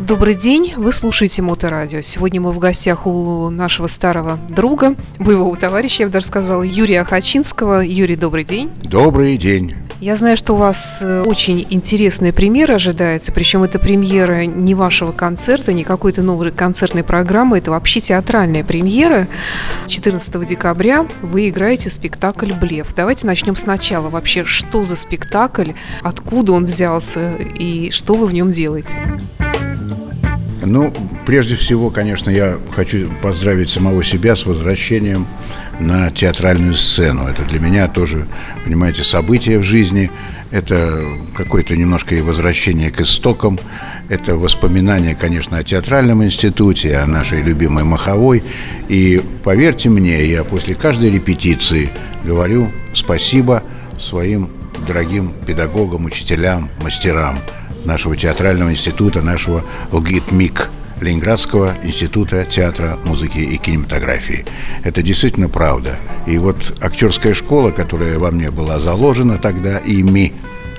Добрый день, вы слушаете Моторадио. Сегодня мы в гостях у нашего старого друга, боевого товарища, я бы даже сказала, Юрия Хачинского. Юрий, добрый день. Добрый день. Я знаю, что у вас э, очень интересная премьера ожидается, причем это премьера не вашего концерта, не какой-то новой концертной программы, это вообще театральная премьера. 14 декабря вы играете спектакль «Блеф». Давайте начнем сначала. Вообще, что за спектакль, откуда он взялся и что вы в нем делаете? Ну, прежде всего, конечно, я хочу поздравить самого себя с возвращением на театральную сцену. Это для меня тоже, понимаете, событие в жизни. Это какое-то немножко и возвращение к истокам. Это воспоминание, конечно, о театральном институте, о нашей любимой Маховой. И поверьте мне, я после каждой репетиции говорю спасибо своим дорогим педагогам, учителям, мастерам – нашего театрального института, нашего ЛГИТ-МИК, Ленинградского института театра, музыки и кинематографии. Это действительно правда. И вот актерская школа, которая во мне была заложена тогда ими,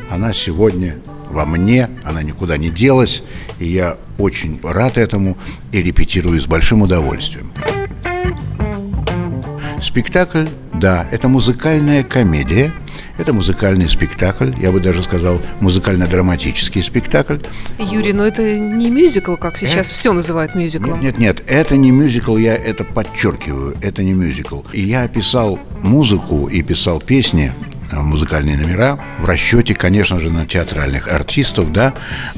она сегодня во мне, она никуда не делась, и я очень рад этому и репетирую с большим удовольствием. Спектакль, да, это музыкальная комедия, это музыкальный спектакль, я бы даже сказал, музыкально-драматический спектакль. Юрий, но это не мюзикл, как сейчас это... все называют мюзиклом. Нет, нет, нет, это не мюзикл, я это подчеркиваю, это не мюзикл. И я писал музыку и писал песни э, музыкальные номера в расчете, конечно же, на театральных артистов, да,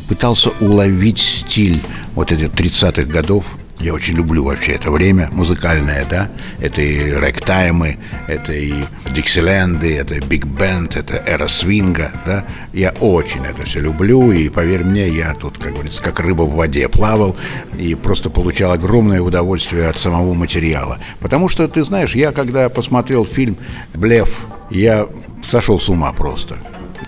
пытался уловить стиль вот этих 30-х годов я очень люблю вообще это время музыкальное, да. Это и рэктаймы, это и диксиленды, это биг бенд, это эра свинга, да. Я очень это все люблю, и поверь мне, я тут, как говорится, как рыба в воде плавал и просто получал огромное удовольствие от самого материала. Потому что, ты знаешь, я когда посмотрел фильм «Блеф», я сошел с ума просто.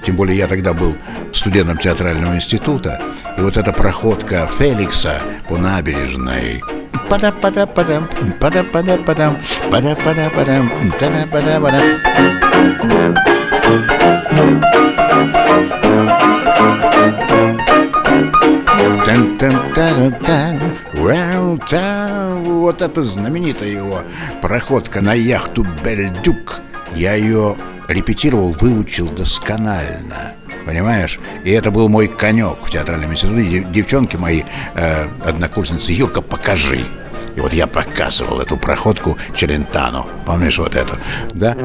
Тем более я тогда был студентом театрального института. И вот эта проходка Феликса по набережной пада пада падам пада пада падам пада пада падам пада пада падам Вот это знаменитая его проходка на яхту Бельдюк. Я ее репетировал, выучил досконально. Понимаешь? И это был мой конек в театральном институте. Девчонки мои, э, однокурсницы, Юрка, покажи. И вот я показывал эту проходку Челентану. Помнишь вот эту? Да?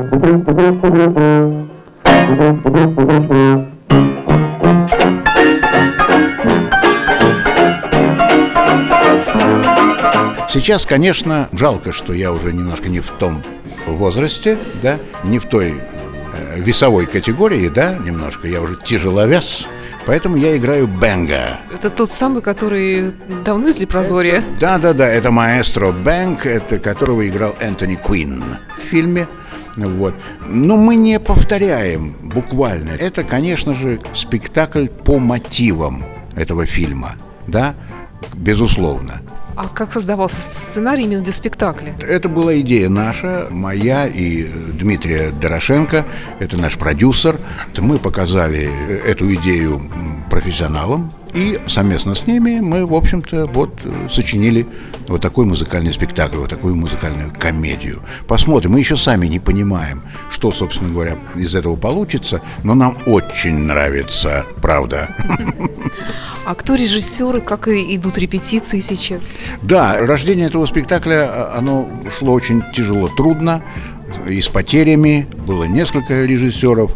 Сейчас, конечно, жалко, что я уже немножко не в том возрасте, да, не в той весовой категории, да, немножко, я уже тяжеловес, поэтому я играю Бенга. Это тот самый, который давно из Лепрозория? Да, да, да, это маэстро Бэнг, это которого играл Энтони Куин в фильме. Вот. Но мы не повторяем буквально. Это, конечно же, спектакль по мотивам этого фильма, да, безусловно. А как создавался сценарий именно для спектакля? Это была идея наша, моя и Дмитрия Дорошенко, это наш продюсер. Мы показали эту идею профессионалам, и совместно с ними мы, в общем-то, вот сочинили вот такой музыкальный спектакль, вот такую музыкальную комедию. Посмотрим. Мы еще сами не понимаем, что, собственно говоря, из этого получится, но нам очень нравится, правда. А кто режиссер и как идут репетиции сейчас? Да, рождение этого спектакля, а, оно шло очень тяжело, трудно и с потерями. Было несколько режиссеров,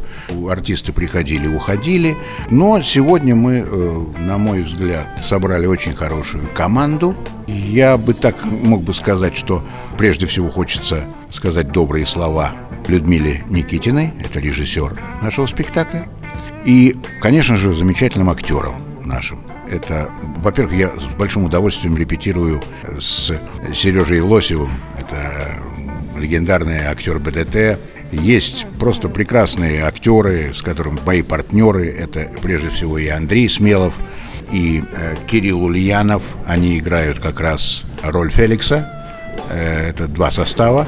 артисты приходили, уходили. Но сегодня мы, э, на мой взгляд, собрали очень хорошую команду. Я бы так мог бы сказать, что прежде всего хочется сказать добрые слова Людмиле Никитиной, это режиссер нашего спектакля, и, конечно же, замечательным актером нашим. Это, во-первых, я с большим удовольствием репетирую с Сережей Лосевым. Это легендарный актер БДТ. Есть просто прекрасные актеры, с которыми мои партнеры. Это прежде всего и Андрей Смелов, и э, Кирилл Ульянов. Они играют как раз роль Феликса. Э, это два состава.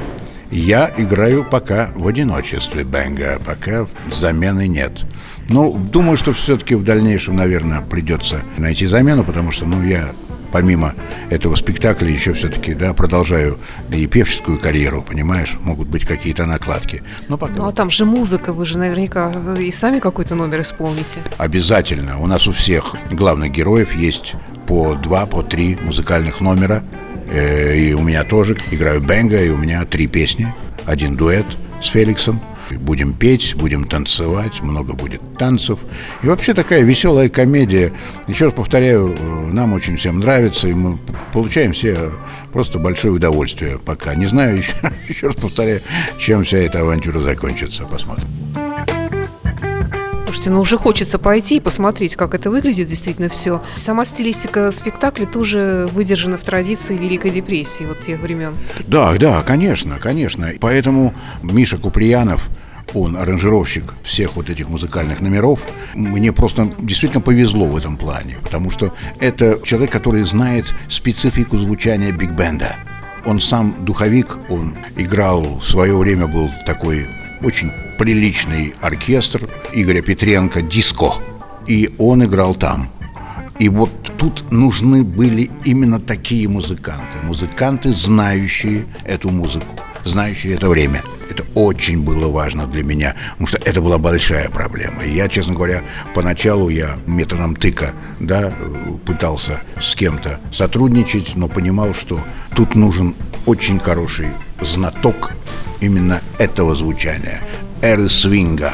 Я играю пока в одиночестве Бенга, пока замены нет. Ну, думаю, что все-таки в дальнейшем, наверное, придется найти замену, потому что, ну, я помимо этого спектакля еще все-таки, да, продолжаю и певческую карьеру, понимаешь, могут быть какие-то накладки. Но пока... Ну а там же музыка, вы же наверняка и сами какой-то номер исполните. Обязательно. У нас у всех главных героев есть по два, по три музыкальных номера. Э, и у меня тоже играю бенга, и у меня три песни. Один дуэт с Феликсом, Будем петь, будем танцевать, много будет танцев. И вообще такая веселая комедия. Еще раз повторяю, нам очень всем нравится, и мы получаем все просто большое удовольствие пока. Не знаю, еще, еще раз повторяю, чем вся эта авантюра закончится. Посмотрим. Слушайте, ну уже хочется пойти и посмотреть, как это выглядит действительно все. Сама стилистика спектакля тоже выдержана в традиции Великой депрессии вот тех времен. Да, да, конечно, конечно. Поэтому Миша Куприянов он аранжировщик всех вот этих музыкальных номеров. Мне просто действительно повезло в этом плане, потому что это человек, который знает специфику звучания биг-бенда. Он сам духовик, он играл, в свое время был такой очень приличный оркестр Игоря Петренко «Диско». И он играл там. И вот тут нужны были именно такие музыканты. Музыканты, знающие эту музыку, знающие это время. Это очень было важно для меня, потому что это была большая проблема. И я, честно говоря, поначалу я методом тыка да, пытался с кем-то сотрудничать, но понимал, что тут нужен очень хороший знаток именно этого звучания, эры свинга,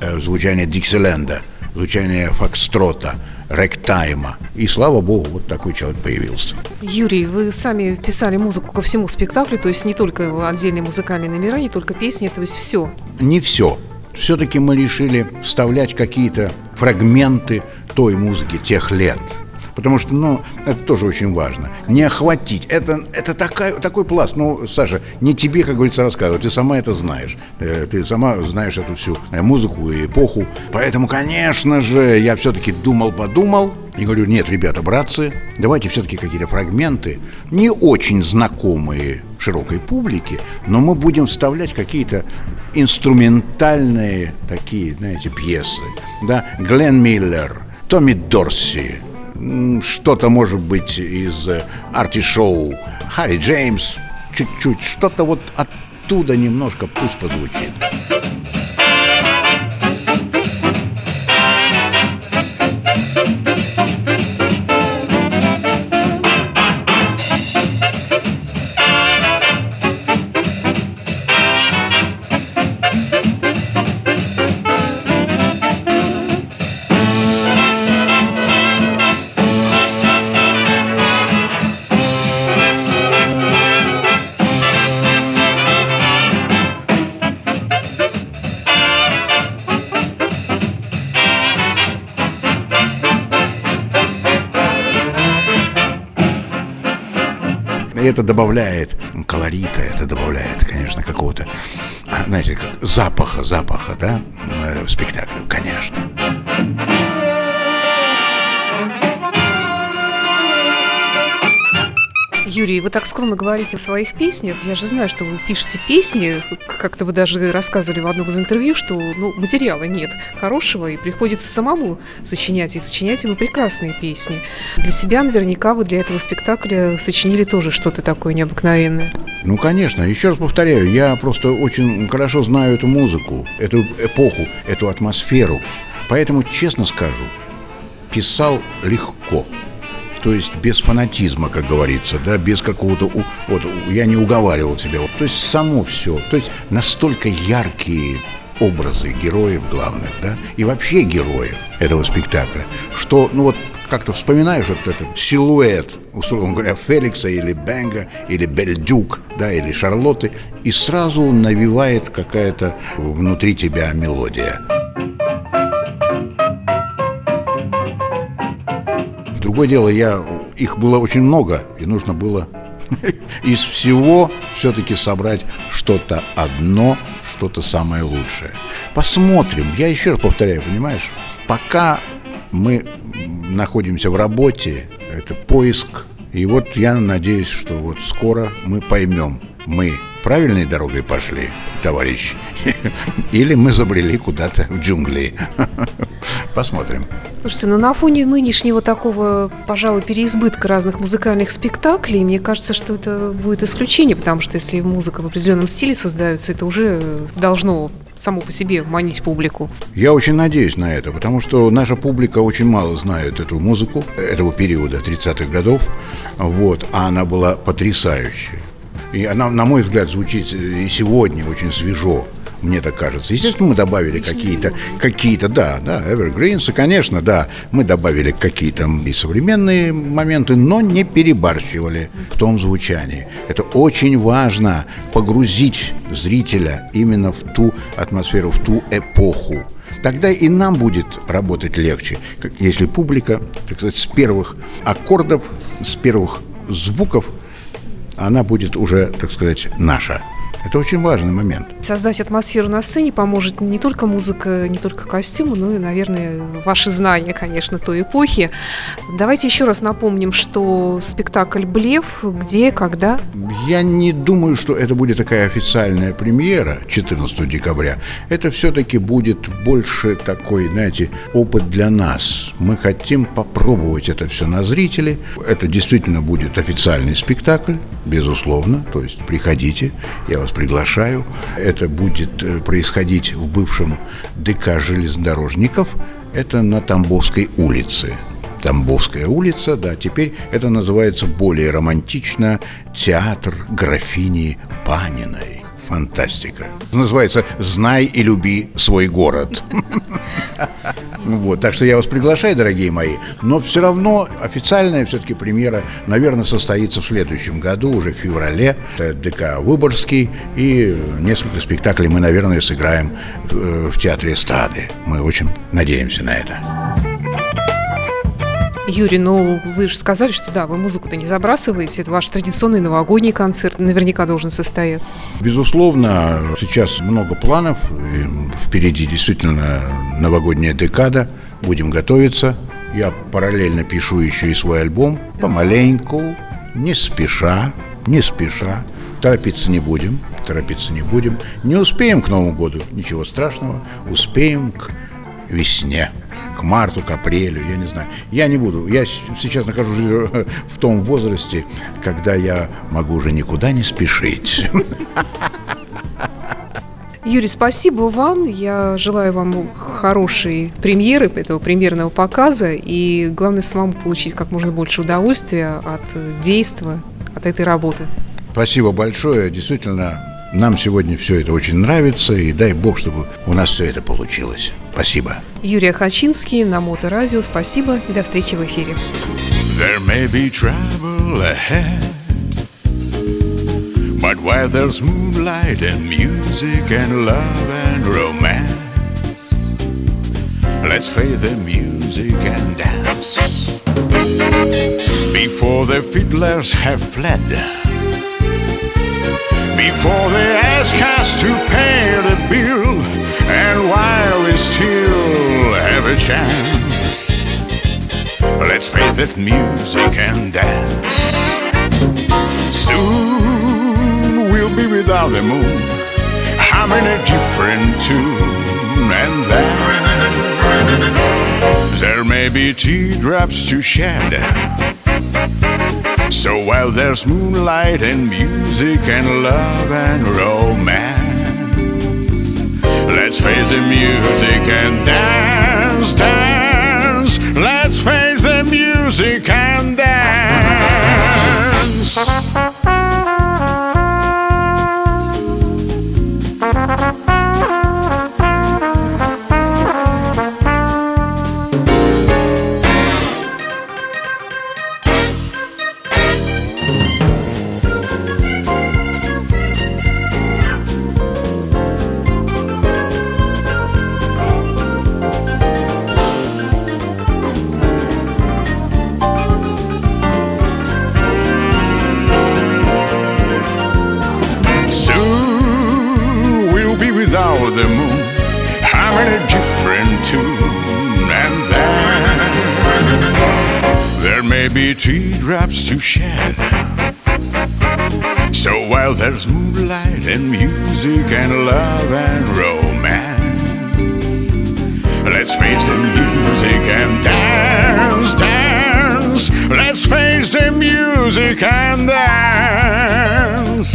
э, звучания Диксиленда, звучания фокстрота, ректайма. И слава богу, вот такой человек появился. Юрий, вы сами писали музыку ко всему спектаклю, то есть не только отдельные музыкальные номера, не только песни, то есть все. Не все. Все-таки мы решили вставлять какие-то фрагменты той музыки тех лет – Потому что, ну, это тоже очень важно. Не охватить. Это, это такая, такой пласт. Ну, Саша, не тебе, как говорится, рассказывать. Ты сама это знаешь. Э, ты сама знаешь эту всю э, музыку и эпоху. Поэтому, конечно же, я все-таки думал-подумал. И говорю, нет, ребята, братцы, давайте все-таки какие-то фрагменты, не очень знакомые широкой публике, но мы будем вставлять какие-то инструментальные такие, знаете, пьесы. Да, Глен Миллер, Томми Дорси, что-то, может быть, из арти-шоу Харри Джеймс, чуть-чуть, что-то вот оттуда немножко пусть позвучит. Это добавляет колорита, это добавляет, конечно, какого-то, а, знаете, как запаха, запаха, да, э, в спектаклю, конечно. Юрий, вы так скромно говорите о своих песнях. Я же знаю, что вы пишете песни. Как-то вы даже рассказывали в одном из интервью, что ну, материала нет хорошего, и приходится самому сочинять. И сочиняете вы прекрасные песни. Для себя наверняка вы для этого спектакля сочинили тоже что-то такое необыкновенное. Ну, конечно. Еще раз повторяю, я просто очень хорошо знаю эту музыку, эту эпоху, эту атмосферу. Поэтому, честно скажу, писал легко то есть без фанатизма, как говорится, да, без какого-то, вот, я не уговаривал себя, вот, то есть само все, то есть настолько яркие образы героев главных, да, и вообще героев этого спектакля, что, ну вот, как-то вспоминаешь вот этот силуэт, условно говоря, Феликса или Бенга, или Бельдюк, да, или Шарлотты, и сразу навевает какая-то внутри тебя мелодия. Другое дело, я, их было очень много, и нужно было из всего все-таки собрать что-то одно, что-то самое лучшее. Посмотрим. Я еще раз повторяю, понимаешь, пока мы находимся в работе, это поиск. И вот я надеюсь, что вот скоро мы поймем, мы правильной дорогой пошли, товарищ, или мы забрели куда-то в джунгли. Посмотрим. Слушайте, ну на фоне нынешнего такого, пожалуй, переизбытка разных музыкальных спектаклей, мне кажется, что это будет исключение, потому что если музыка в определенном стиле создается, это уже должно само по себе манить публику. Я очень надеюсь на это, потому что наша публика очень мало знает эту музыку этого периода 30-х годов, вот, а она была потрясающей. И она, на мой взгляд, звучит и сегодня очень свежо мне так кажется. Естественно, мы добавили какие-то, какие-то, да, да, Evergreens, и, конечно, да, мы добавили какие-то и современные моменты, но не перебарщивали в том звучании. Это очень важно, погрузить зрителя именно в ту атмосферу, в ту эпоху. Тогда и нам будет работать легче, если публика, так сказать, с первых аккордов, с первых звуков, она будет уже, так сказать, наша. Это очень важный момент. Создать атмосферу на сцене поможет не только музыка, не только костюмы, но и, наверное, ваши знания, конечно, той эпохи. Давайте еще раз напомним, что спектакль «Блеф» где, когда? Я не думаю, что это будет такая официальная премьера 14 декабря. Это все-таки будет больше такой, знаете, опыт для нас. Мы хотим попробовать это все на зрителей. Это действительно будет официальный спектакль, безусловно. То есть приходите, я вас вас приглашаю. Это будет э, происходить в бывшем ДК железнодорожников. Это на Тамбовской улице. Тамбовская улица, да, теперь это называется более романтично театр графини Паниной. Фантастика. Называется «Знай и люби свой город». Вот, так что я вас приглашаю, дорогие мои. Но все равно официальная все-таки премьера, наверное, состоится в следующем году, уже в феврале. Это ДК Выборгский. И несколько спектаклей мы, наверное, сыграем в, в театре эстрады. Мы очень надеемся на это. Юрий, ну вы же сказали, что да, вы музыку-то не забрасываете, это ваш традиционный новогодний концерт наверняка должен состояться. Безусловно, сейчас много планов, впереди действительно новогодняя декада, будем готовиться. Я параллельно пишу еще и свой альбом, помаленьку, не спеша, не спеша, торопиться не будем, торопиться не будем. Не успеем к Новому году, ничего страшного, успеем к весне к марту, к апрелю, я не знаю. Я не буду. Я сейчас нахожусь в том возрасте, когда я могу уже никуда не спешить. Юрий, спасибо вам. Я желаю вам хорошей премьеры этого премьерного показа и, главное, самому получить как можно больше удовольствия от действия, от этой работы. Спасибо большое. Действительно, нам сегодня все это очень нравится, и дай бог, чтобы у нас все это получилось. Спасибо. Юрий Хачинский на Моторадио. Спасибо и до встречи в эфире. There may be trouble ahead But where there's moonlight and music and love and romance Let's face the music and dance Before the fiddlers have fled before they ask us to pay the bill, and while we still have a chance, let's face it, music and dance. Soon we'll be without the moon, humming a different tune, and then there may be teardrops to shed so while there's moonlight and music and love and romance, let's face the music and dance, dance. Let's face the music and dance. to share. So while there's moonlight and music and love and romance, let's face the music and dance, dance. Let's face the music and dance.